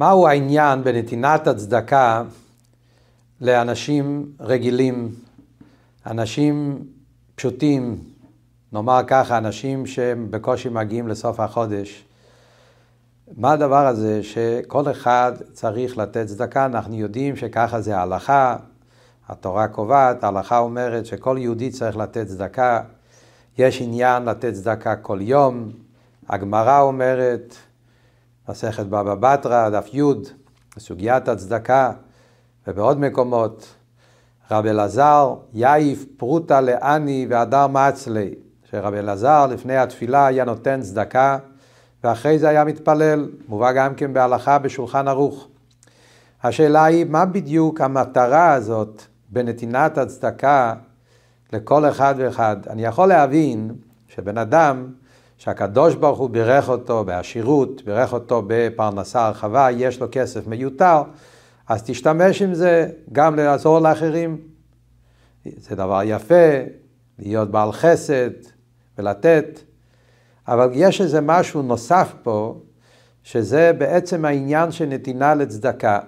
מהו העניין בנתינת הצדקה לאנשים רגילים, אנשים פשוטים, נאמר ככה, אנשים שהם בקושי מגיעים לסוף החודש? מה הדבר הזה שכל אחד צריך לתת צדקה? אנחנו יודעים שככה זה ההלכה, התורה קובעת, ההלכה אומרת שכל יהודי צריך לתת צדקה. יש עניין לתת צדקה כל יום. הגמרא אומרת, מסכת בבא בתרא, דף י', סוגיית הצדקה, ובעוד מקומות, רב אלעזר, יעיף פרוטה לעני והדר מצלי, שרב אלעזר לפני התפילה היה נותן צדקה, ואחרי זה היה מתפלל, מובא גם כן בהלכה בשולחן ערוך. השאלה היא, מה בדיוק המטרה הזאת בנתינת הצדקה לכל אחד ואחד? אני יכול להבין שבן אדם שהקדוש ברוך הוא בירך אותו בעשירות, בירך אותו בפרנסה הרחבה, יש לו כסף מיותר, אז תשתמש עם זה גם לעזור לאחרים. זה דבר יפה, להיות בעל חסד ולתת, אבל יש איזה משהו נוסף פה, שזה בעצם העניין של נתינה לצדקה.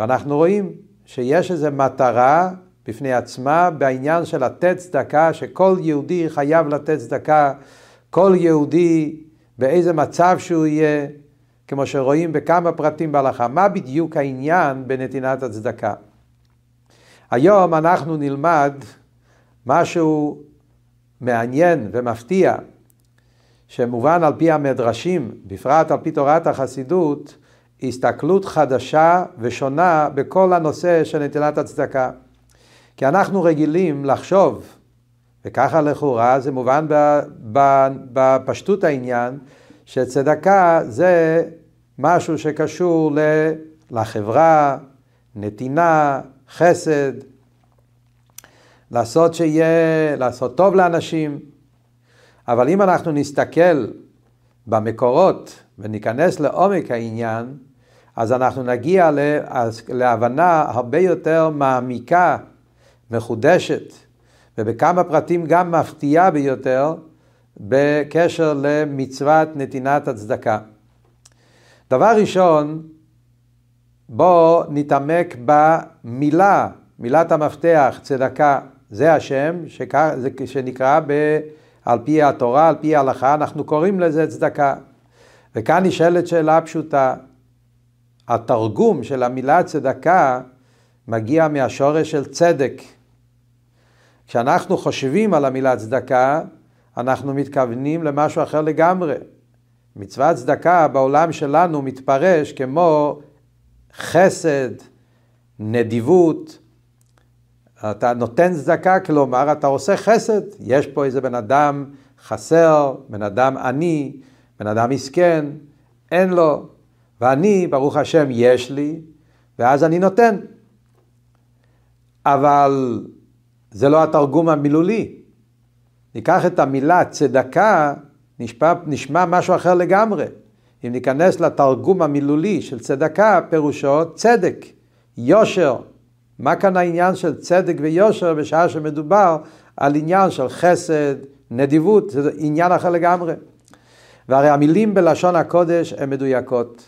ואנחנו רואים שיש איזו מטרה בפני עצמה בעניין של לתת צדקה, שכל יהודי חייב לתת צדקה כל יהודי, באיזה מצב שהוא יהיה, כמו שרואים בכמה פרטים בהלכה. מה בדיוק העניין בנתינת הצדקה? היום אנחנו נלמד משהו מעניין ומפתיע, שמובן על פי המדרשים, בפרט על פי תורת החסידות, הסתכלות חדשה ושונה בכל הנושא של נטילת הצדקה. כי אנחנו רגילים לחשוב וככה לכאורה זה מובן בפשטות העניין, שצדקה זה משהו שקשור לחברה, נתינה, חסד, לעשות שיהיה, לעשות טוב לאנשים. אבל אם אנחנו נסתכל במקורות וניכנס לעומק העניין, אז אנחנו נגיע להבנה הרבה יותר מעמיקה, מחודשת, ובכמה פרטים גם מפתיעה ביותר בקשר למצוות נתינת הצדקה. דבר ראשון, בואו נתעמק במילה, מילת המפתח, צדקה, זה השם שנקרא ב, על פי התורה, על פי ההלכה, אנחנו קוראים לזה צדקה. וכאן נשאלת שאלה פשוטה, התרגום של המילה צדקה מגיע מהשורש של צדק. כשאנחנו חושבים על המילה צדקה, אנחנו מתכוונים למשהו אחר לגמרי. מצוות צדקה בעולם שלנו מתפרש כמו חסד, נדיבות. אתה נותן צדקה, כלומר אתה עושה חסד. יש פה איזה בן אדם חסר, בן אדם עני, בן אדם מסכן, אין לו. ואני, ברוך השם, יש לי, ואז אני נותן. אבל זה לא התרגום המילולי. ניקח את המילה צדקה, נשמע, נשמע משהו אחר לגמרי. אם ניכנס לתרגום המילולי של צדקה, פירושו צדק, יושר. מה כאן העניין של צדק ויושר בשעה שמדובר על עניין של חסד, נדיבות, זה עניין אחר לגמרי. והרי המילים בלשון הקודש הן מדויקות.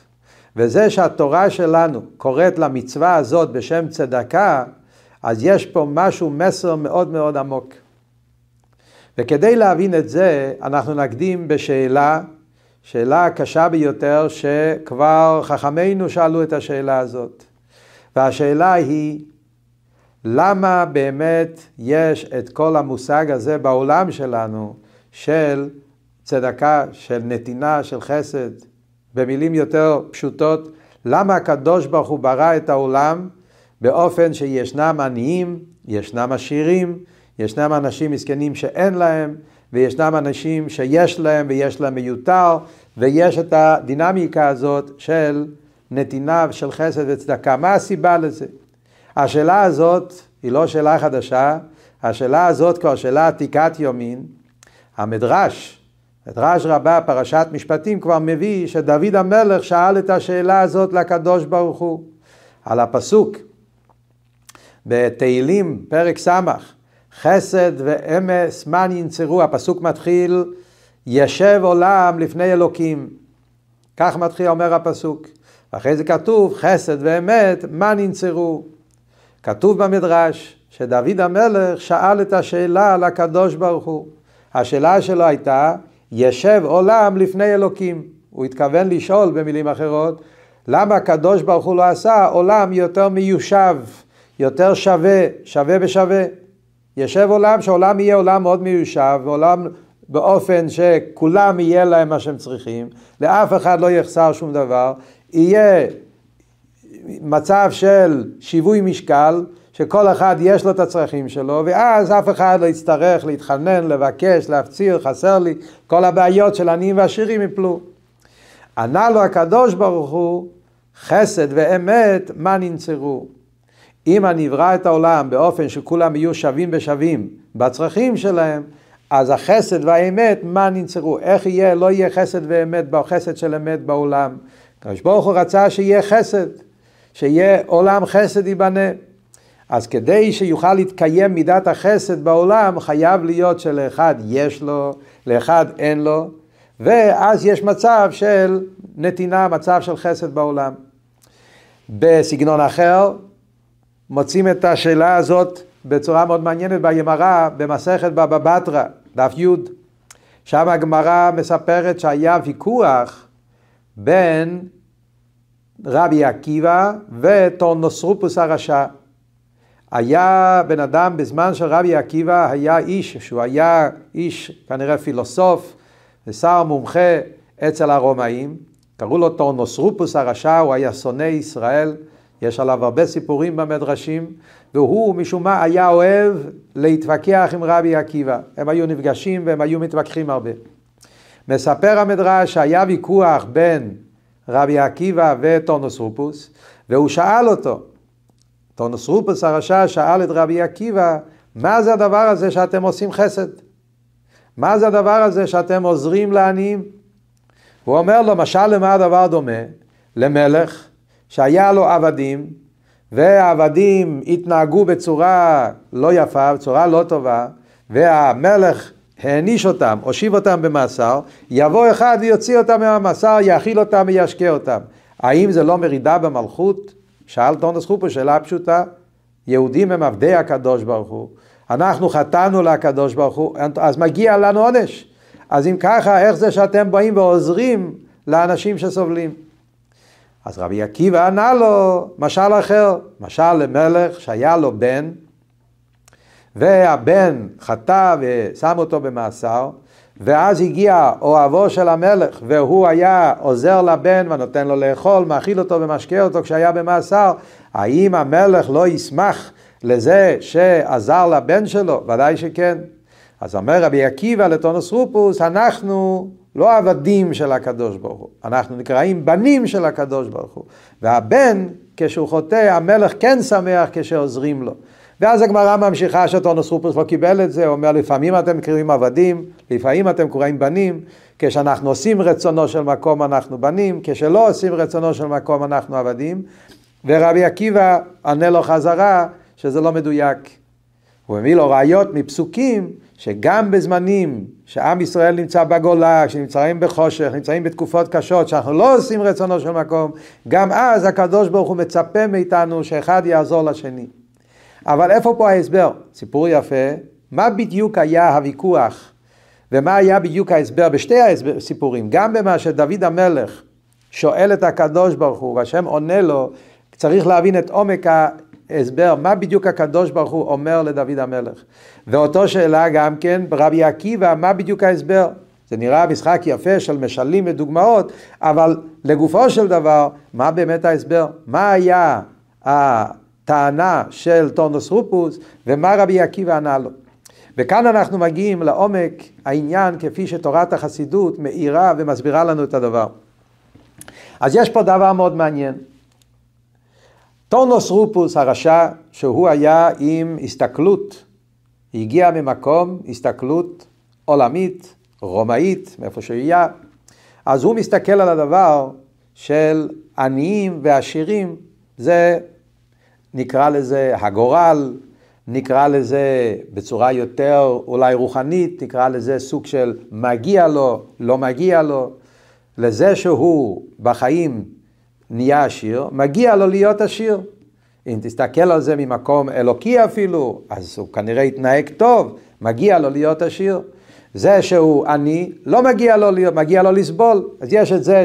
וזה שהתורה שלנו קוראת למצווה הזאת בשם צדקה, אז יש פה משהו, מסר מאוד מאוד עמוק. וכדי להבין את זה, אנחנו נקדים בשאלה, שאלה קשה ביותר, שכבר חכמינו שאלו את השאלה הזאת. והשאלה היא, למה באמת יש את כל המושג הזה בעולם שלנו של צדקה, של נתינה, של חסד, במילים יותר פשוטות, למה הקדוש ברוך הוא ברא את העולם באופן שישנם עניים, ישנם עשירים, ישנם אנשים מסכנים שאין להם, וישנם אנשים שיש להם ויש להם מיותר, ויש את הדינמיקה הזאת של נתינה של חסד וצדקה. מה הסיבה לזה? השאלה הזאת היא לא שאלה חדשה, השאלה הזאת כבר שאלה עתיקת יומין. המדרש, מדרש רבה, פרשת משפטים, כבר מביא שדוד המלך שאל את השאלה הזאת לקדוש ברוך הוא, על הפסוק. בתהילים, פרק ס', חסד ואמס מן ינצרו, הפסוק מתחיל, ישב עולם לפני אלוקים. כך מתחיל אומר הפסוק. ואחרי זה כתוב חסד ואמת, מה ננצרו? כתוב במדרש שדוד המלך שאל את השאלה על הקדוש ברוך הוא. השאלה שלו הייתה, ישב עולם לפני אלוקים. הוא התכוון לשאול במילים אחרות, למה הקדוש ברוך הוא לא עשה עולם יותר מיושב, יותר שווה, שווה בשווה. ישב עולם, שעולם יהיה עולם מאוד מיושב, ועולם באופן שכולם יהיה להם מה שהם צריכים, לאף אחד לא יחסר שום דבר, יהיה מצב של שיווי משקל, שכל אחד יש לו את הצרכים שלו, ואז אף אחד לא יצטרך להתחנן, לבקש, להפציר, חסר לי, כל הבעיות של עניים ועשירים יפלו. ענה לו הקדוש ברוך הוא, חסד ואמת, מה ננצרו? אם אני אברא את העולם באופן שכולם יהיו שווים בשווים בצרכים שלהם, אז החסד והאמת, מה ננצרו? איך יהיה, לא יהיה חסד ואמת, חסד של אמת בעולם. הקדוש ברוך הוא רצה שיהיה חסד, שיהיה עולם חסד ייבנה. אז כדי שיוכל להתקיים מידת החסד בעולם, חייב להיות שלאחד יש לו, לאחד אין לו, ואז יש מצב של נתינה, מצב של חסד בעולם. בסגנון אחר, מוצאים את השאלה הזאת בצורה מאוד מעניינת בימרה, במסכת בבא בתרא, דף י', שם הגמרא מספרת שהיה ויכוח בין רבי עקיבא וטורנוסרופוס הרשע. היה בן אדם בזמן של רבי עקיבא, היה איש שהוא היה איש כנראה פילוסוף ושר מומחה אצל הרומאים, קראו לו טורנוסרופוס הרשע, הוא היה שונא ישראל, יש עליו הרבה סיפורים במדרשים, והוא משום מה היה אוהב להתווכח עם רבי עקיבא. הם היו נפגשים והם היו מתווכחים הרבה. מספר המדרש שהיה ויכוח בין רבי עקיבא וטורנוסרופוס, והוא שאל אותו, טורנוסרופוס הרשע שאל את רבי עקיבא, מה זה הדבר הזה שאתם עושים חסד? מה זה הדבר הזה שאתם עוזרים לעניים? הוא אומר לו, משל למה הדבר דומה? למלך שהיה לו עבדים, והעבדים התנהגו בצורה לא יפה, בצורה לא טובה, והמלך העניש אותם, הושיב אותם במאסר, יבוא אחד ויוציא אותם מהמאסר, יאכיל אותם וישקה אותם. האם זה לא מרידה במלכות? שאל טונוס חופו שאלה פשוטה. יהודים הם עבדי הקדוש ברוך הוא. אנחנו חטאנו לקדוש ברוך הוא, אז מגיע לנו עונש. אז אם ככה, איך זה שאתם באים ועוזרים לאנשים שסובלים? אז רבי עקיבא ענה לו משל אחר, משל למלך שהיה לו בן, והבן חטא ושם אותו במאסר, ואז הגיע אוהבו של המלך, והוא היה עוזר לבן ונותן לו לאכול, מאכיל אותו ומשקה אותו כשהיה במאסר, האם המלך לא ישמח לזה שעזר לבן שלו? ודאי שכן. אז אומר רבי עקיבא לטונוס רופוס, אנחנו לא עבדים של הקדוש ברוך הוא, אנחנו נקראים בנים של הקדוש ברוך הוא. והבן, כשהוא חוטא, המלך כן שמח כשעוזרים לו. ואז הגמרא ממשיכה שטונוס רופוס לא קיבל את זה, הוא אומר לפעמים אתם קוראים עבדים, לפעמים אתם קוראים בנים, כשאנחנו עושים רצונו של מקום אנחנו בנים, כשלא עושים רצונו של מקום אנחנו עבדים, ורבי עקיבא ענה לו חזרה שזה לא מדויק. הוא מביא לו ראיות מפסוקים שגם בזמנים שעם ישראל נמצא בגולה, שנמצאים בחושך, נמצאים בתקופות קשות, שאנחנו לא עושים רצונו של מקום, גם אז הקדוש ברוך הוא מצפה מאיתנו שאחד יעזור לשני. אבל איפה פה ההסבר? סיפור יפה, מה בדיוק היה הוויכוח ומה היה בדיוק ההסבר בשתי הסיפורים, גם במה שדוד המלך שואל את הקדוש ברוך הוא והשם עונה לו, צריך להבין את עומק הסבר, מה בדיוק הקדוש ברוך הוא אומר לדוד המלך. ואותו שאלה גם כן ברבי עקיבא, מה בדיוק ההסבר? זה נראה משחק יפה של משלים ודוגמאות, אבל לגופו של דבר, מה באמת ההסבר? מה היה הטענה של טורנוס רופוס ומה רבי עקיבא ענה לו? וכאן אנחנו מגיעים לעומק העניין כפי שתורת החסידות מאירה ומסבירה לנו את הדבר. אז יש פה דבר מאוד מעניין. טורנוס רופוס הרשע, שהוא היה עם הסתכלות, הגיע ממקום הסתכלות עולמית, רומאית, מאיפה שהוא היה, אז הוא מסתכל על הדבר של עניים ועשירים, זה נקרא לזה הגורל, נקרא לזה בצורה יותר אולי רוחנית, נקרא לזה סוג של מגיע לו, לא מגיע לו, לזה שהוא בחיים נהיה עשיר, מגיע לו להיות עשיר. אם תסתכל על זה ממקום אלוקי אפילו, אז הוא כנראה יתנהג טוב, מגיע לו להיות עשיר. זה שהוא עני, לא מגיע לו, מגיע לו לסבול. אז יש את זה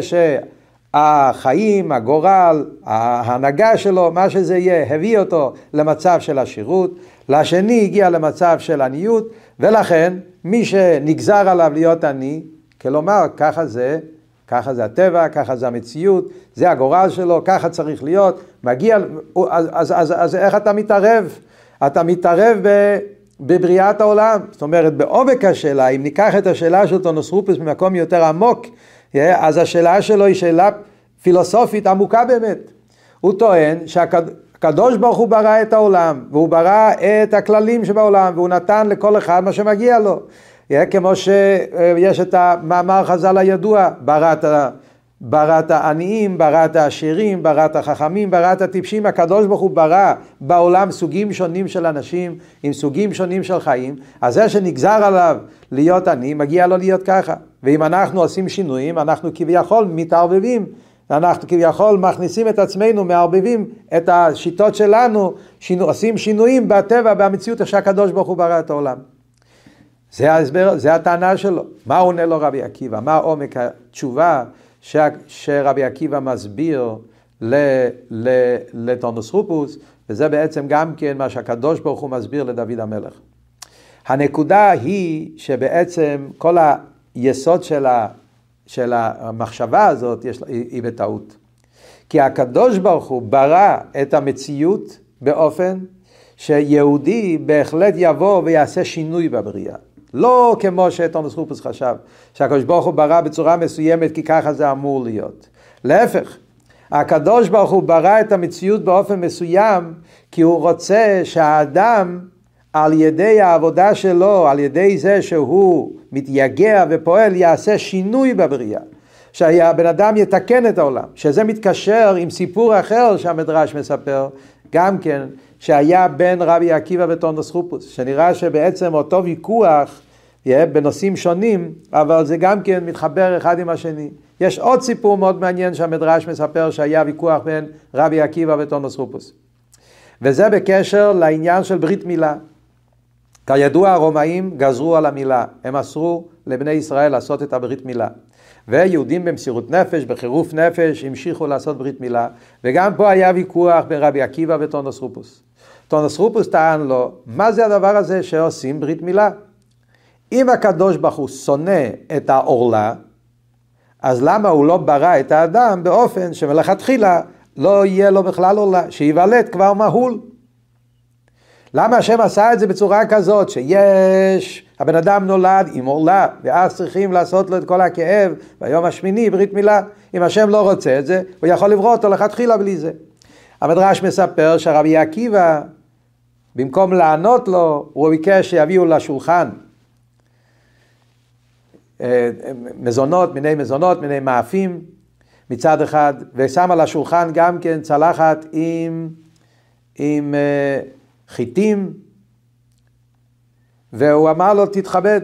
שהחיים, הגורל, ההנהגה שלו, מה שזה יהיה, הביא אותו למצב של עשירות. לשני הגיע למצב של עניות, ולכן מי שנגזר עליו להיות עני, כלומר, ככה זה, ככה זה הטבע, ככה זה המציאות, זה הגורל שלו, ככה צריך להיות, מגיע, אז, אז, אז, אז איך אתה מתערב? אתה מתערב ב... בבריאת העולם. זאת אומרת, בעומק השאלה, אם ניקח את השאלה של טונוס רופס ממקום יותר עמוק, אז השאלה שלו היא שאלה פילוסופית עמוקה באמת. הוא טוען שהקדוש ברוך הוא ברא את העולם, והוא ברא את הכללים שבעולם, והוא נתן לכל אחד מה שמגיע לו. כמו שיש את המאמר חז"ל הידוע, ברא את בראת העניים, בראת העשירים, בראת החכמים, בראת הטיפשים, הקדוש ברוך הוא ברא בעולם סוגים שונים של אנשים עם סוגים שונים של חיים, אז זה שנגזר עליו להיות עני, מגיע לו להיות ככה. ואם אנחנו עושים שינויים, אנחנו כביכול מתערבבים, אנחנו כביכול מכניסים את עצמנו, מערבבים את השיטות שלנו, שינו, עושים שינויים בטבע, במציאות, איך שהקדוש ברוך הוא ברא את העולם. זה ההסבר, זה הטענה שלו. מה עונה לו רבי עקיבא? מה עומק התשובה? ש, שרבי עקיבא מסביר לטונוס רופוס, וזה בעצם גם כן מה שהקדוש ברוך הוא מסביר לדוד המלך. הנקודה היא שבעצם כל היסוד של, ה, של המחשבה הזאת יש, היא, היא בטעות. כי הקדוש ברוך הוא ברא את המציאות באופן שיהודי בהחלט יבוא ויעשה שינוי בבריאה. לא כמו שתומס חופוס חשב, שהקדוש ברוך הוא ברא בצורה מסוימת כי ככה זה אמור להיות. להפך, הקדוש ברוך הוא ברא את המציאות באופן מסוים כי הוא רוצה שהאדם על ידי העבודה שלו, על ידי זה שהוא מתייגע ופועל, יעשה שינוי בבריאה. שהבן אדם יתקן את העולם, שזה מתקשר עם סיפור אחר שהמדרש מספר, גם כן, שהיה בין רבי עקיבא וטונדוס חופוס, שנראה שבעצם אותו ויכוח יהיה בנושאים שונים, אבל זה גם כן מתחבר אחד עם השני. יש עוד סיפור מאוד מעניין שהמדרש מספר שהיה ויכוח בין רבי עקיבא וטונדוס חופוס. וזה בקשר לעניין של ברית מילה. כידוע הרומאים גזרו על המילה, הם אסרו לבני ישראל לעשות את הברית מילה. ויהודים במסירות נפש, בחירוף נפש, המשיכו לעשות ברית מילה, וגם פה היה ויכוח בין רבי עקיבא וטונוס רופוס. טונוס רופוס טען לו, מה זה הדבר הזה שעושים ברית מילה? אם הקדוש ברוך הוא שונא את העורלה, אז למה הוא לא ברא את האדם באופן שמלכתחילה לא יהיה לו בכלל עורלה, שייוולד כבר מהול. למה השם עשה את זה בצורה כזאת שיש, הבן אדם נולד עם עורלה, ואז צריכים לעשות לו את כל הכאב ביום השמיני ברית מילה. אם השם לא רוצה את זה, הוא יכול לברוא אותו לכתחילה בלי זה. המדרש מספר שהרבי עקיבא, במקום לענות לו, הוא ביקש שיביאו לשולחן אה, מזונות, מיני מזונות, מיני מאפים מצד אחד, ושם על השולחן גם כן צלחת עם, עם uh, חיטים, והוא אמר לו תתכבד.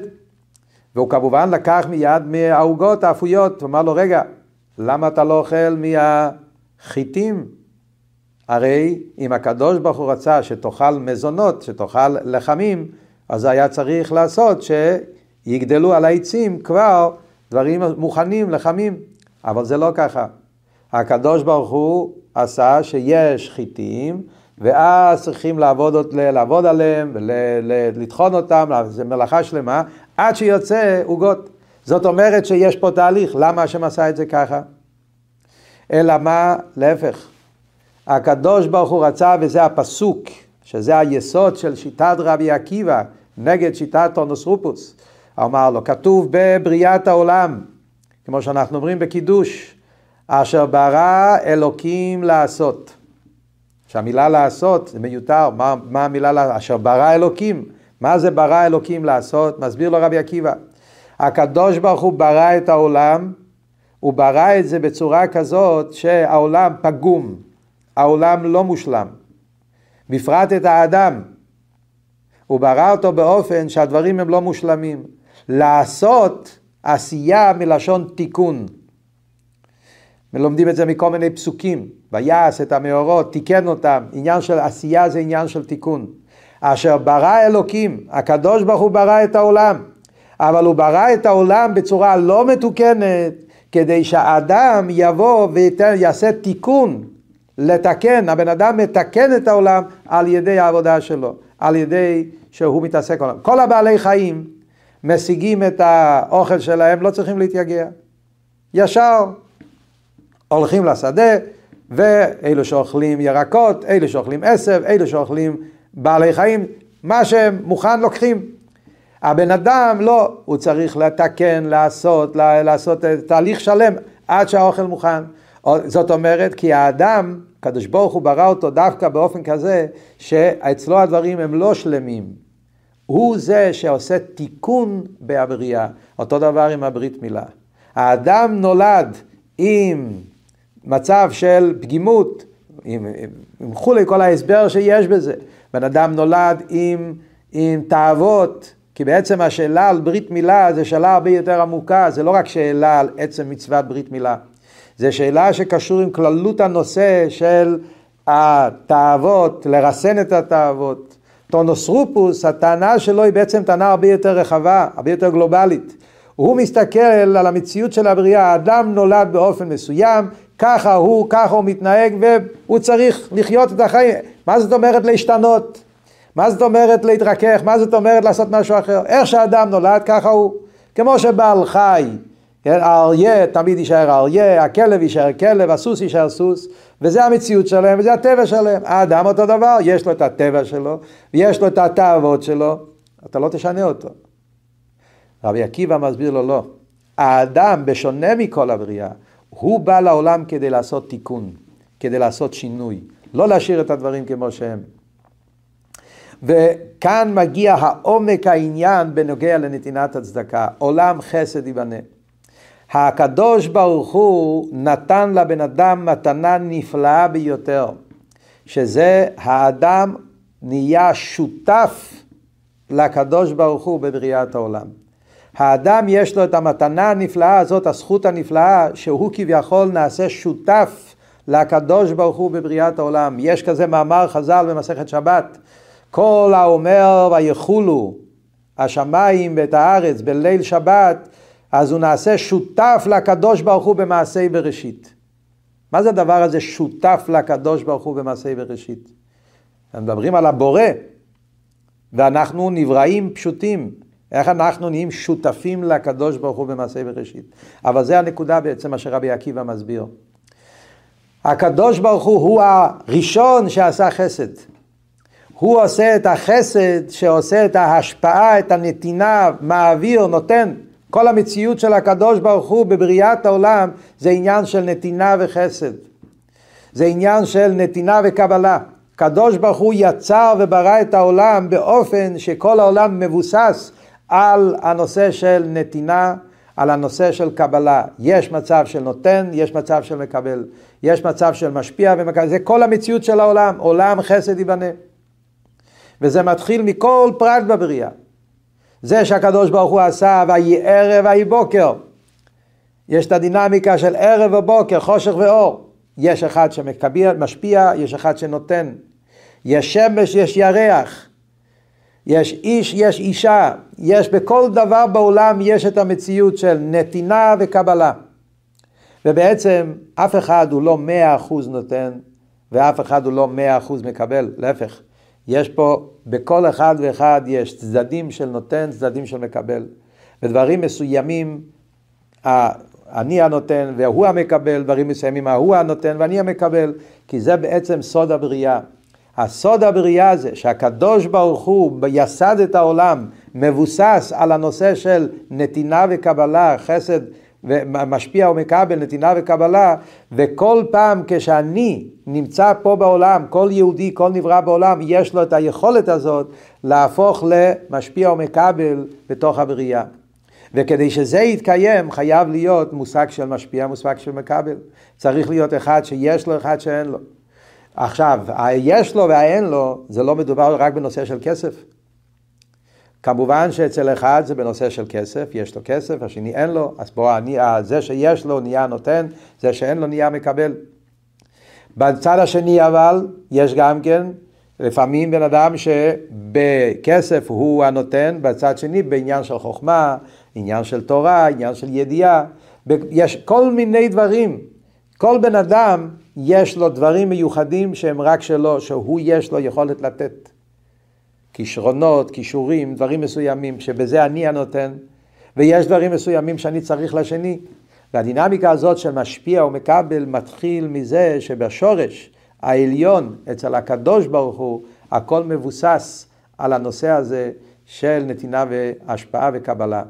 והוא כמובן לקח מיד מהעוגות האפויות, הוא אמר לו רגע, למה אתה לא אוכל מהחיטים? הרי אם הקדוש ברוך הוא רצה שתאכל מזונות, שתאכל לחמים, אז היה צריך לעשות שיגדלו על העצים כבר דברים מוכנים, לחמים, אבל זה לא ככה. הקדוש ברוך הוא עשה שיש חיטים, ואז צריכים לעבוד, לעבוד עליהם ולטחון אותם, זה מלאכה שלמה, עד שיוצא עוגות. זאת אומרת שיש פה תהליך, למה השם עשה את זה ככה? אלא מה? להפך. הקדוש ברוך הוא רצה, וזה הפסוק, שזה היסוד של שיטת רבי עקיבא נגד שיטת טונוס רופוס. אמר לו, כתוב בבריאת העולם, כמו שאנחנו אומרים בקידוש, אשר ברא אלוקים לעשות. שהמילה לעשות זה מיותר, מה, מה המילה? אשר ברא אלוקים. מה זה ברא אלוקים לעשות? מסביר לו רבי עקיבא. הקדוש ברוך הוא ברא את העולם, הוא ברא את זה בצורה כזאת שהעולם פגום, העולם לא מושלם. בפרט את האדם. הוא ברא אותו באופן שהדברים הם לא מושלמים. לעשות עשייה מלשון תיקון. לומדים את זה מכל מיני פסוקים. ויעש את המאורות, תיקן אותם. עניין של עשייה זה עניין של תיקון. אשר ברא אלוקים, הקדוש ברוך הוא ברא את העולם. אבל הוא ברא את העולם בצורה לא מתוקנת, כדי שהאדם יבוא ויעשה תיקון, לתקן, הבן אדם מתקן את העולם על ידי העבודה שלו, על ידי שהוא מתעסק בעולם. כל הבעלי חיים משיגים את האוכל שלהם, לא צריכים להתייגע. ישר הולכים לשדה, ואלו שאוכלים ירקות, אלו שאוכלים עשב, אלו שאוכלים בעלי חיים, מה שהם מוכן לוקחים. הבן אדם לא, הוא צריך לתקן, לעשות, לעשות תהליך שלם עד שהאוכל מוכן. זאת אומרת, כי האדם, הקדוש ברוך הוא ברא אותו דווקא באופן כזה, שאצלו הדברים הם לא שלמים. הוא זה שעושה תיקון בהבריאה. אותו דבר עם הברית מילה. האדם נולד עם מצב של פגימות, עם, עם, עם כולי כל ההסבר שיש בזה. בן אדם נולד עם, עם תאוות, כי בעצם השאלה על ברית מילה זה שאלה הרבה יותר עמוקה, זה לא רק שאלה על עצם מצוות ברית מילה. זה שאלה שקשור עם כללות הנושא של התאוות, לרסן את התאוות. טונוס רופוס, הטענה שלו היא בעצם טענה הרבה יותר רחבה, הרבה יותר גלובלית. הוא מסתכל על המציאות של הבריאה, האדם נולד באופן מסוים, ככה הוא, ככה הוא מתנהג, והוא צריך לחיות את החיים. מה זאת אומרת להשתנות? מה זאת אומרת להתרכך? מה זאת אומרת לעשות משהו אחר? איך שהאדם נולד, ככה הוא. כמו שבעל חי, כן, האריה תמיד יישאר אריה, הכלב יישאר כלב, הסוס יישאר סוס, וזה המציאות שלהם וזה הטבע שלהם. האדם אותו דבר, יש לו את הטבע שלו, ויש לו את התאוות שלו, אתה לא תשנה אותו. רבי עקיבא מסביר לו לא. האדם, בשונה מכל הבריאה, הוא בא לעולם כדי לעשות תיקון, כדי לעשות שינוי, לא להשאיר את הדברים כמו שהם. וכאן מגיע העומק העניין בנוגע לנתינת הצדקה, עולם חסד ייבנה. הקדוש ברוך הוא נתן לבן אדם מתנה נפלאה ביותר, שזה האדם נהיה שותף לקדוש ברוך הוא בבריאת העולם. האדם יש לו את המתנה הנפלאה הזאת, הזכות הנפלאה, שהוא כביכול נעשה שותף לקדוש ברוך הוא בבריאת העולם. יש כזה מאמר חז"ל במסכת שבת, כל האומר ויחולו השמיים ואת הארץ בליל שבת, אז הוא נעשה שותף לקדוש ברוך הוא במעשי בראשית. מה זה הדבר הזה שותף לקדוש ברוך הוא במעשי בראשית? מדברים על הבורא, ואנחנו נבראים פשוטים. איך אנחנו נהיים שותפים לקדוש ברוך הוא במעשי בראשית. אבל זה הנקודה בעצם מה שרבי עקיבא מסביר. הקדוש ברוך הוא הוא הראשון שעשה חסד. הוא עושה את החסד שעושה את ההשפעה, את הנתינה, מעביר, נותן. כל המציאות של הקדוש ברוך הוא בבריאת העולם זה עניין של נתינה וחסד. זה עניין של נתינה וקבלה. קדוש ברוך הוא יצר וברא את העולם באופן שכל העולם מבוסס על הנושא של נתינה, על הנושא של קבלה. יש מצב של נותן, יש מצב של מקבל. יש מצב של משפיע ומקבל. זה כל המציאות של העולם. עולם חסד ייבנה. וזה מתחיל מכל פרט בבריאה. זה שהקדוש ברוך הוא עשה ויהי ערב ויהי בוקר. יש את הדינמיקה של ערב ובוקר, חושך ואור. יש אחד שמשפיע, יש אחד שנותן. יש שמש, יש ירח. יש איש, יש אישה. יש בכל דבר בעולם יש את המציאות של נתינה וקבלה. ובעצם אף אחד הוא לא מאה אחוז נותן ואף אחד הוא לא מאה אחוז מקבל, להפך. יש פה, בכל אחד ואחד יש צדדים של נותן, צדדים של מקבל. בדברים מסוימים, אני הנותן והוא המקבל, דברים מסוימים ההוא הנותן ואני המקבל, כי זה בעצם סוד הבריאה. הסוד הבריאה זה שהקדוש ברוך הוא יסד את העולם מבוסס על הנושא של נתינה וקבלה, חסד ומשפיע ומקבל, נתינה וקבלה, וכל פעם כשאני נמצא פה בעולם, כל יהודי, כל נברא בעולם, יש לו את היכולת הזאת להפוך למשפיע ומקבל בתוך הבריאה. וכדי שזה יתקיים חייב להיות מושג של משפיע, מושג של מקבל. צריך להיות אחד שיש לו, אחד שאין לו. עכשיו, היש לו והאין לו, זה לא מדובר רק בנושא של כסף. כמובן שאצל אחד זה בנושא של כסף, יש לו כסף, השני אין לו, אז בוא, אני, זה שיש לו נהיה נותן, זה שאין לו נהיה מקבל. בצד השני אבל, יש גם כן, לפעמים בן אדם שבכסף הוא הנותן, בצד שני בעניין של חוכמה, עניין של תורה, עניין של ידיעה, יש כל מיני דברים. כל בן אדם יש לו דברים מיוחדים שהם רק שלו, שהוא יש לו יכולת לתת. כישרונות, כישורים, דברים מסוימים, שבזה אני הנותן, ויש דברים מסוימים שאני צריך לשני. והדינמיקה הזאת של משפיע ומקבל מתחיל מזה שבשורש העליון אצל הקדוש ברוך הוא, הכל מבוסס על הנושא הזה של נתינה והשפעה וקבלה.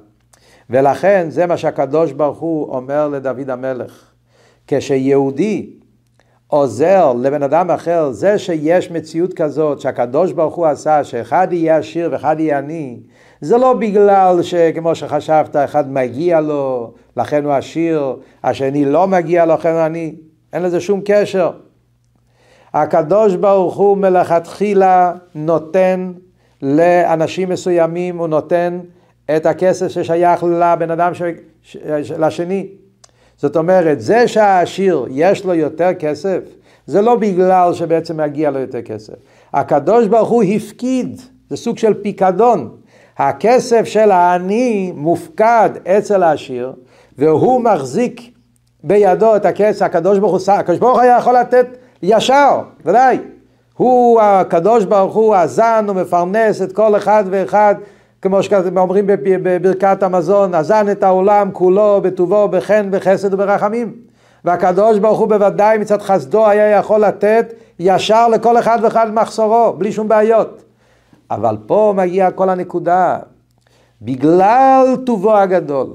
ולכן זה מה שהקדוש ברוך הוא אומר לדוד המלך. כשיהודי עוזר לבן אדם אחר, זה שיש מציאות כזאת שהקדוש ברוך הוא עשה, שאחד יהיה עשיר ואחד יהיה עני, זה לא בגלל שכמו שחשבת, אחד מגיע לו, לכן הוא עשיר, השני לא מגיע לו, לכן הוא עני. אין לזה שום קשר. הקדוש ברוך הוא מלכתחילה נותן לאנשים מסוימים, הוא נותן את הכסף ששייך לבן אדם ש... ש... לשני. זאת אומרת, זה שהעשיר יש לו יותר כסף, זה לא בגלל שבעצם מגיע לו יותר כסף. הקדוש ברוך הוא הפקיד, זה סוג של פיקדון. הכסף של העני מופקד אצל העשיר, והוא מחזיק בידו את הכסף, הקדוש ברוך הוא, הקדוש ברוך הוא היה יכול לתת ישר, ודאי. הוא, הקדוש ברוך הוא, הזן ומפרנס את כל אחד ואחד כמו שאומרים בברכת המזון, אזן את העולם כולו בטובו, בחן, בחסד וברחמים. והקדוש ברוך הוא בוודאי מצד חסדו היה יכול לתת ישר לכל אחד ואחד מחסורו, בלי שום בעיות. אבל פה מגיעה כל הנקודה. בגלל טובו הגדול,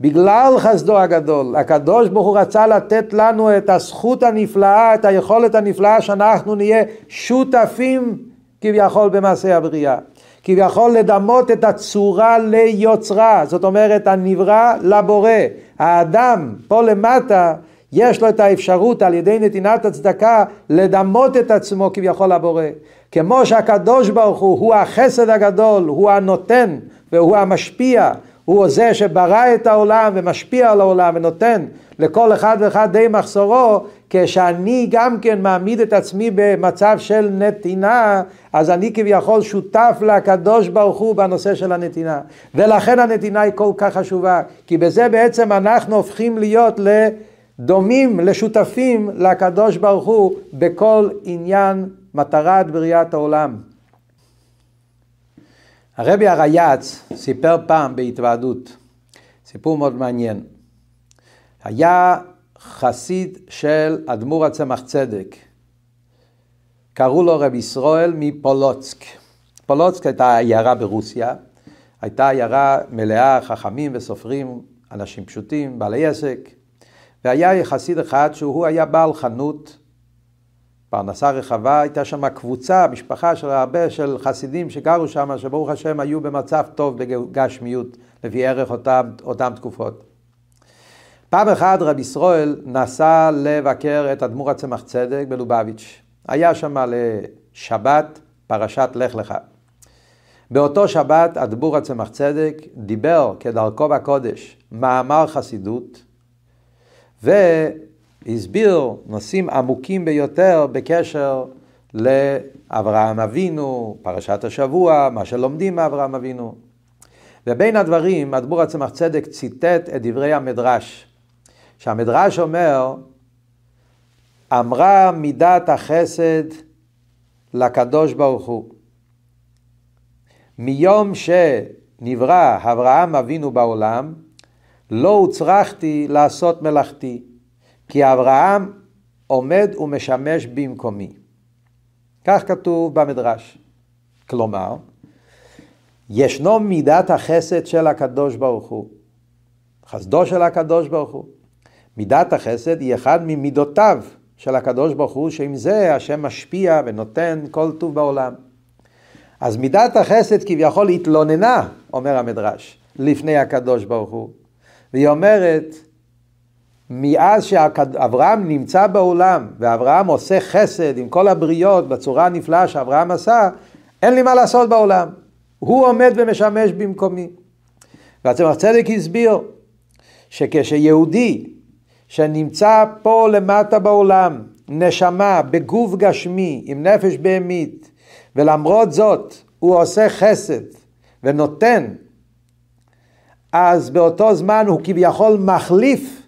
בגלל חסדו הגדול, הקדוש ברוך הוא רצה לתת לנו את הזכות הנפלאה, את היכולת הנפלאה שאנחנו נהיה שותפים כביכול במעשה הבריאה. כביכול לדמות את הצורה ליוצרה, זאת אומרת הנברא לבורא. האדם פה למטה יש לו את האפשרות על ידי נתינת הצדקה לדמות את עצמו כביכול לבורא. כמו שהקדוש ברוך הוא הוא החסד הגדול, הוא הנותן והוא המשפיע, הוא זה שברא את העולם ומשפיע על העולם ונותן לכל אחד ואחד די מחסורו, כשאני גם כן מעמיד את עצמי במצב של נתינה, אז אני כביכול שותף לקדוש ברוך הוא בנושא של הנתינה. ולכן הנתינה היא כל כך חשובה, כי בזה בעצם אנחנו הופכים להיות לדומים, לשותפים לקדוש ברוך הוא בכל עניין מטרת בריאת העולם. הרבי הרייץ סיפר פעם בהתוועדות, סיפור מאוד מעניין. היה חסיד של אדמו"ר הצמח צדק. קראו לו רב ישראל מפולוצק. פולוצק הייתה עיירה ברוסיה, הייתה עיירה מלאה חכמים וסופרים, אנשים פשוטים, בעלי עסק, והיה חסיד אחד שהוא היה בעל חנות, פרנסה רחבה, הייתה שם קבוצה, משפחה של הרבה של חסידים שגרו שם, שברוך השם היו במצב טוב בגשמיות, לפי ערך אותם, אותם תקופות. פעם אחת רב ישראל נסע לבקר את אדמו"ר הצמח צדק בלובביץ'. היה שם לשבת פרשת לך לך. באותו שבת אדמו"ר הצמח צדק דיבר כדרכו בקודש מאמר חסידות והסביר נושאים עמוקים ביותר בקשר לאברהם אבינו, פרשת השבוע, מה שלומדים מאברהם אבינו. ובין הדברים, אדמו"ר הצמח צדק ציטט את דברי המדרש. שהמדרש אומר, אמרה מידת החסד לקדוש ברוך הוא. מיום שנברא אברהם אבינו בעולם, לא הוצרכתי לעשות מלאכתי, כי אברהם עומד ומשמש במקומי. כך כתוב במדרש. כלומר, ישנו מידת החסד של הקדוש ברוך הוא, חסדו של הקדוש ברוך הוא. מידת החסד היא אחד ממידותיו של הקדוש ברוך הוא, שעם זה השם משפיע ונותן כל טוב בעולם. אז מידת החסד כביכול התלוננה, אומר המדרש, לפני הקדוש ברוך הוא. והיא אומרת, מאז שאברהם נמצא בעולם, ואברהם עושה חסד עם כל הבריות בצורה הנפלאה שאברהם עשה, אין לי מה לעשות בעולם. הוא עומד ומשמש במקומי. והצמח צדק הסביר שכשיהודי שנמצא פה למטה בעולם, נשמה בגוף גשמי עם נפש בהמית, ולמרות זאת הוא עושה חסד ונותן, אז באותו זמן הוא כביכול מחליף,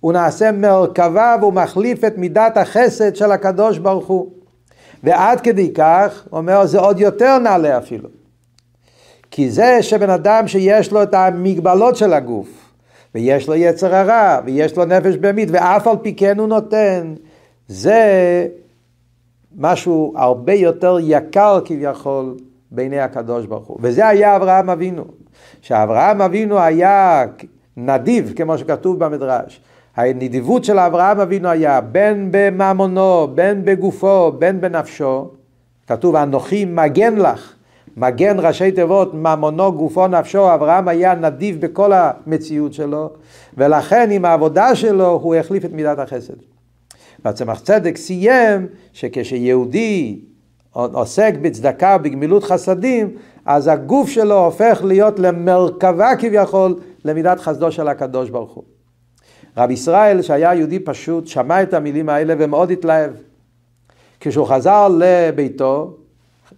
הוא נעשה מרכבה והוא מחליף את מידת החסד של הקדוש ברוך הוא. ועד כדי כך, הוא אומר, זה עוד יותר נעלה אפילו. כי זה שבן אדם שיש לו את המגבלות של הגוף, ויש לו יצר הרע, ויש לו נפש בהמית, ואף על פי כן הוא נותן, זה משהו הרבה יותר יקר כביכול בעיני הקדוש ברוך הוא. וזה היה אברהם אבינו. שאברהם אבינו היה נדיב, כמו שכתוב במדרש. הנדיבות של אברהם אבינו היה בין בממונו, בין בגופו, בין בנפשו. כתוב, אנוכי מגן לך. מגן ראשי תיבות, ממונו, גופו, נפשו, אברהם היה נדיב בכל המציאות שלו, ולכן עם העבודה שלו הוא החליף את מידת החסד. והצמח צדק סיים שכשיהודי עוסק בצדקה ובגמילות חסדים, אז הגוף שלו הופך להיות למרכבה כביכול למידת חסדו של הקדוש ברוך הוא. רב ישראל שהיה יהודי פשוט שמע את המילים האלה ומאוד התלהב. כשהוא חזר לביתו,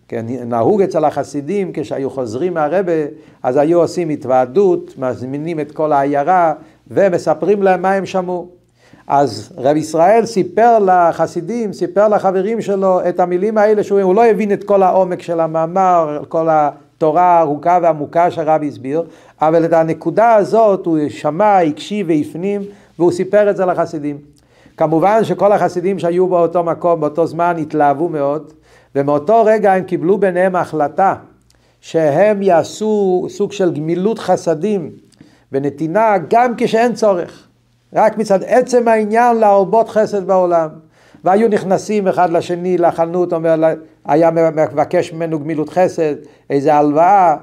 כן, נהוג אצל החסידים כשהיו חוזרים מהרבה אז היו עושים התוועדות, מזמינים את כל העיירה ומספרים להם מה הם שמעו. אז רב ישראל סיפר לחסידים, סיפר לחברים שלו את המילים האלה שהוא לא הבין את כל העומק של המאמר, כל התורה הארוכה והעמוקה שהרב הסביר, אבל את הנקודה הזאת הוא שמע, הקשיב והפנים והוא סיפר את זה לחסידים. כמובן שכל החסידים שהיו באותו מקום, באותו זמן, התלהבו מאוד, ומאותו רגע הם קיבלו ביניהם החלטה שהם יעשו סוג של גמילות חסדים ונתינה גם כשאין צורך. רק מצד עצם העניין להרבות חסד בעולם. והיו נכנסים אחד לשני לחנות, אומר, היה מבקש ממנו גמילות חסד, איזה הלוואה,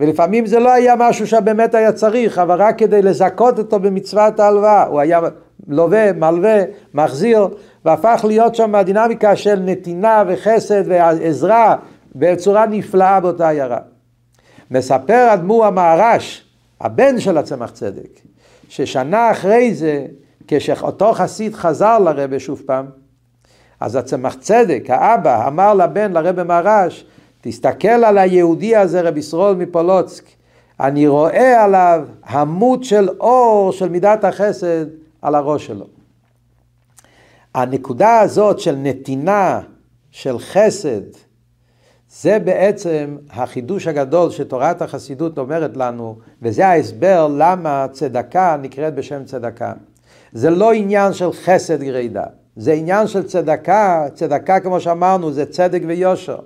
ולפעמים זה לא היה משהו שבאמת היה צריך, אבל רק כדי לזכות אותו במצוות ההלוואה. הוא היה לווה, מלווה, מחזיר, והפך להיות שם הדינמיקה של נתינה וחסד ועזרה בצורה נפלאה באותה עיירה. מספר אדמו"ר המהר"ש, הבן של הצמח צדק, ששנה אחרי זה, כשאותו חסיד חזר לרבה שוב פעם, אז הצמח צדק, האבא, אמר לבן, לרבה מרש, תסתכל על היהודי הזה, רבי ישרול מפולוצק, אני רואה עליו המות של אור של מידת החסד על הראש שלו. הנקודה הזאת של נתינה, של חסד, זה בעצם החידוש הגדול שתורת החסידות אומרת לנו, וזה ההסבר למה צדקה נקראת בשם צדקה. זה לא עניין של חסד גרידא, זה עניין של צדקה, צדקה כמו שאמרנו זה צדק ויושר.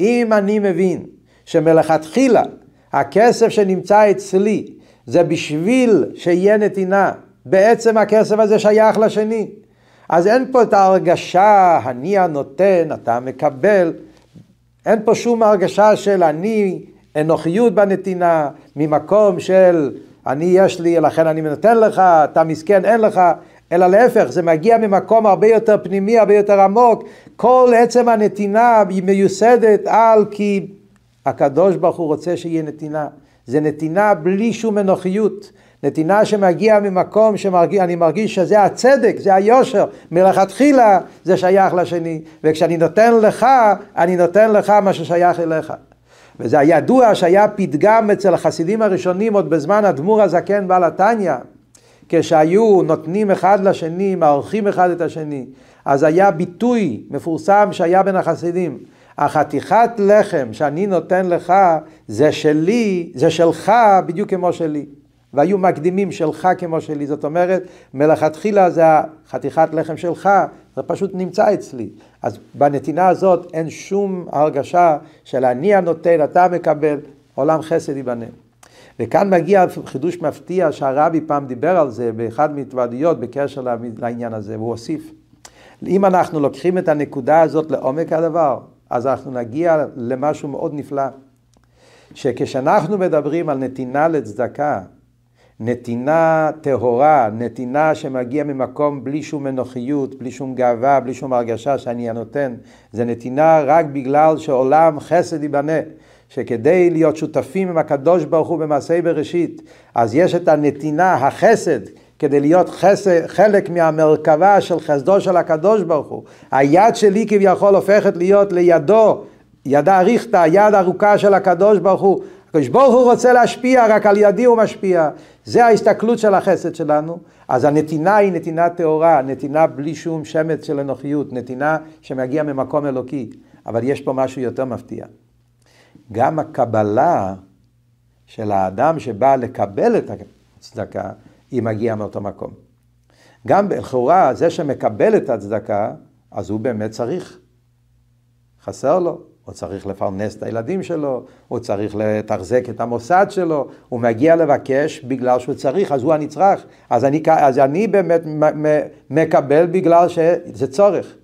אם אני מבין שמלכתחילה הכסף שנמצא אצלי זה בשביל שיהיה נתינה, בעצם הכסף הזה שייך לשני. אז אין פה את ההרגשה, אני הנותן, אתה מקבל, אין פה שום הרגשה של אני, אנוכיות בנתינה, ממקום של אני יש לי, לכן אני נותן לך, אתה מסכן, אין לך, אלא להפך, זה מגיע ממקום הרבה יותר פנימי, הרבה יותר עמוק. כל עצם הנתינה היא מיוסדת על כי הקדוש ברוך הוא רוצה שיהיה נתינה. זה נתינה בלי שום אנוכיות. נתינה שמגיעה ממקום שאני מרגיש שזה הצדק, זה היושר, מלכתחילה זה שייך לשני, וכשאני נותן לך, אני נותן לך מה ששייך אליך. וזה ידוע שהיה פתגם אצל החסידים הראשונים עוד בזמן אדמו"ר הזקן בעל התניא, כשהיו נותנים אחד לשני, מארחים אחד את השני, אז היה ביטוי מפורסם שהיה בין החסידים, החתיכת לחם שאני נותן לך זה שלי, זה שלך בדיוק כמו שלי. והיו מקדימים שלך כמו שלי, זאת אומרת, מלכתחילה זה החתיכת לחם שלך, זה פשוט נמצא אצלי. אז בנתינה הזאת אין שום הרגשה של אני הנותן, אתה מקבל, עולם חסד ייבנה. וכאן מגיע חידוש מפתיע שהרבי פעם דיבר על זה באחד מהתוועדויות בקשר לעניין הזה, והוא הוסיף. אם אנחנו לוקחים את הנקודה הזאת לעומק הדבר, אז אנחנו נגיע למשהו מאוד נפלא. שכשאנחנו מדברים על נתינה לצדקה, נתינה טהורה, נתינה שמגיע ממקום בלי שום אנוכיות, בלי שום גאווה, בלי שום הרגשה שאני הנותן, זה נתינה רק בגלל שעולם חסד ייבנה. שכדי להיות שותפים עם הקדוש ברוך הוא במעשי בראשית, אז יש את הנתינה, החסד, כדי להיות חסד, חלק מהמרכבה של חסדו של הקדוש ברוך הוא. היד שלי כביכול הופכת להיות לידו, ידה ריכטה, יד ארוכה של הקדוש ברוך הוא. הקדוש ברוך הוא רוצה להשפיע, רק על ידי הוא משפיע. זה ההסתכלות של החסד שלנו. אז הנתינה היא נתינה טהורה, נתינה בלי שום שמץ של אנוכיות, נתינה שמגיע ממקום אלוקי. אבל יש פה משהו יותר מפתיע. גם הקבלה של האדם שבא לקבל את הצדקה, היא מגיעה מאותו מקום. גם לכאורה, זה שמקבל את הצדקה, אז הוא באמת צריך. חסר לו, הוא צריך לפרנס את הילדים שלו, הוא צריך לתחזק את המוסד שלו, הוא מגיע לבקש בגלל שהוא צריך, אז הוא הנצרך. אז אני, אז אני באמת מקבל בגלל שזה צורך.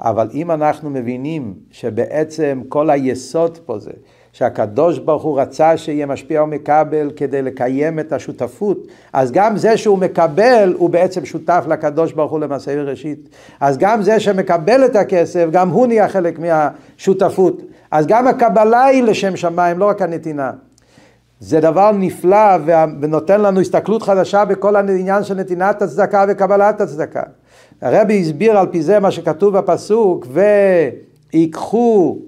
אבל אם אנחנו מבינים שבעצם כל היסוד פה זה שהקדוש ברוך הוא רצה שיהיה משפיע ומקבל כדי לקיים את השותפות, אז גם זה שהוא מקבל הוא בעצם שותף לקדוש ברוך הוא למעשה בראשית. אז גם זה שמקבל את הכסף, גם הוא נהיה חלק מהשותפות. אז גם הקבלה היא לשם שמיים, לא רק הנתינה. זה דבר נפלא ונותן לנו הסתכלות חדשה בכל העניין של נתינת הצדקה וקבלת הצדקה. הרבי הסביר על פי זה מה שכתוב בפסוק, ויקחו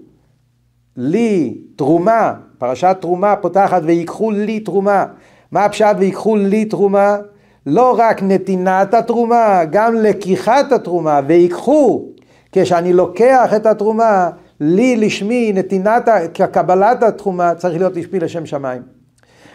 לי תרומה, פרשת תרומה פותחת ויקחו לי תרומה. מה הפשט ויקחו לי תרומה? לא רק נתינת התרומה, גם לקיחת התרומה, ויקחו, כשאני לוקח את התרומה, לי לשמי נתינת, קבלת התרומה, צריך להיות לשמי לשם שמיים.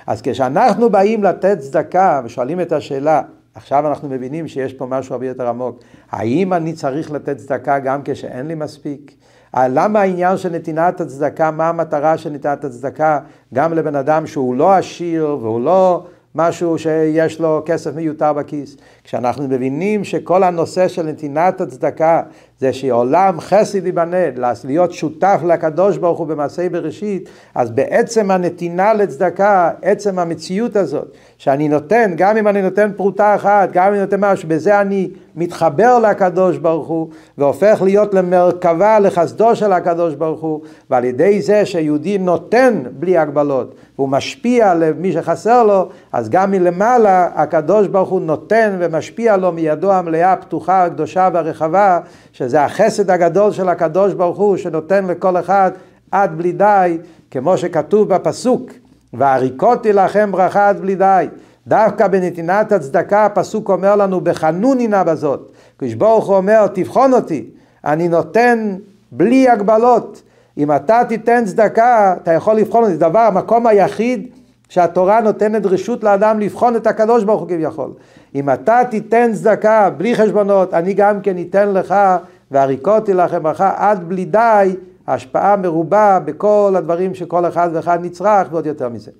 אז כשאנחנו באים לתת צדקה ושואלים את השאלה, עכשיו אנחנו מבינים שיש פה משהו הרבה יותר עמוק. האם אני צריך לתת צדקה גם כשאין לי מספיק? למה העניין של נתינת הצדקה, מה המטרה של נתינת הצדקה גם לבן אדם שהוא לא עשיר והוא לא משהו שיש לו כסף מיותר בכיס. כשאנחנו מבינים שכל הנושא של נתינת הצדקה זה שעולם חסד ייבנה, להיות שותף לקדוש ברוך הוא במעשי בראשית, אז בעצם הנתינה לצדקה, עצם המציאות הזאת, שאני נותן, גם אם אני נותן פרוטה אחת, גם אם אני נותן משהו, בזה אני מתחבר לקדוש ברוך הוא, והופך להיות למרכבה, לחסדו של הקדוש ברוך הוא, ועל ידי זה שיהודי נותן בלי הגבלות, והוא משפיע למי שחסר לו, אז גם מלמעלה הקדוש ברוך הוא נותן ומשפיע לו מידו המלאה, הפתוחה, הקדושה והרחבה, שזה החסד הגדול של הקדוש ברוך הוא, שנותן לכל אחד עד בלי די, כמו שכתוב בפסוק, והריקותי לכם ברכה עד בלי די. דווקא בנתינת הצדקה הפסוק אומר לנו בחנוני נא בזאת. קדוש ברוך הוא אומר תבחון אותי, אני נותן בלי הגבלות. אם אתה תיתן צדקה אתה יכול לבחון אותי. זה דבר, המקום היחיד שהתורה נותנת רשות לאדם לבחון את הקדוש ברוך הוא כביכול. אם אתה תיתן צדקה בלי חשבונות, אני גם כן אתן לך והריקותי לכם ברכה עד בלי די, השפעה מרובה בכל הדברים שכל אחד ואחד נצרך ועוד יותר מזה.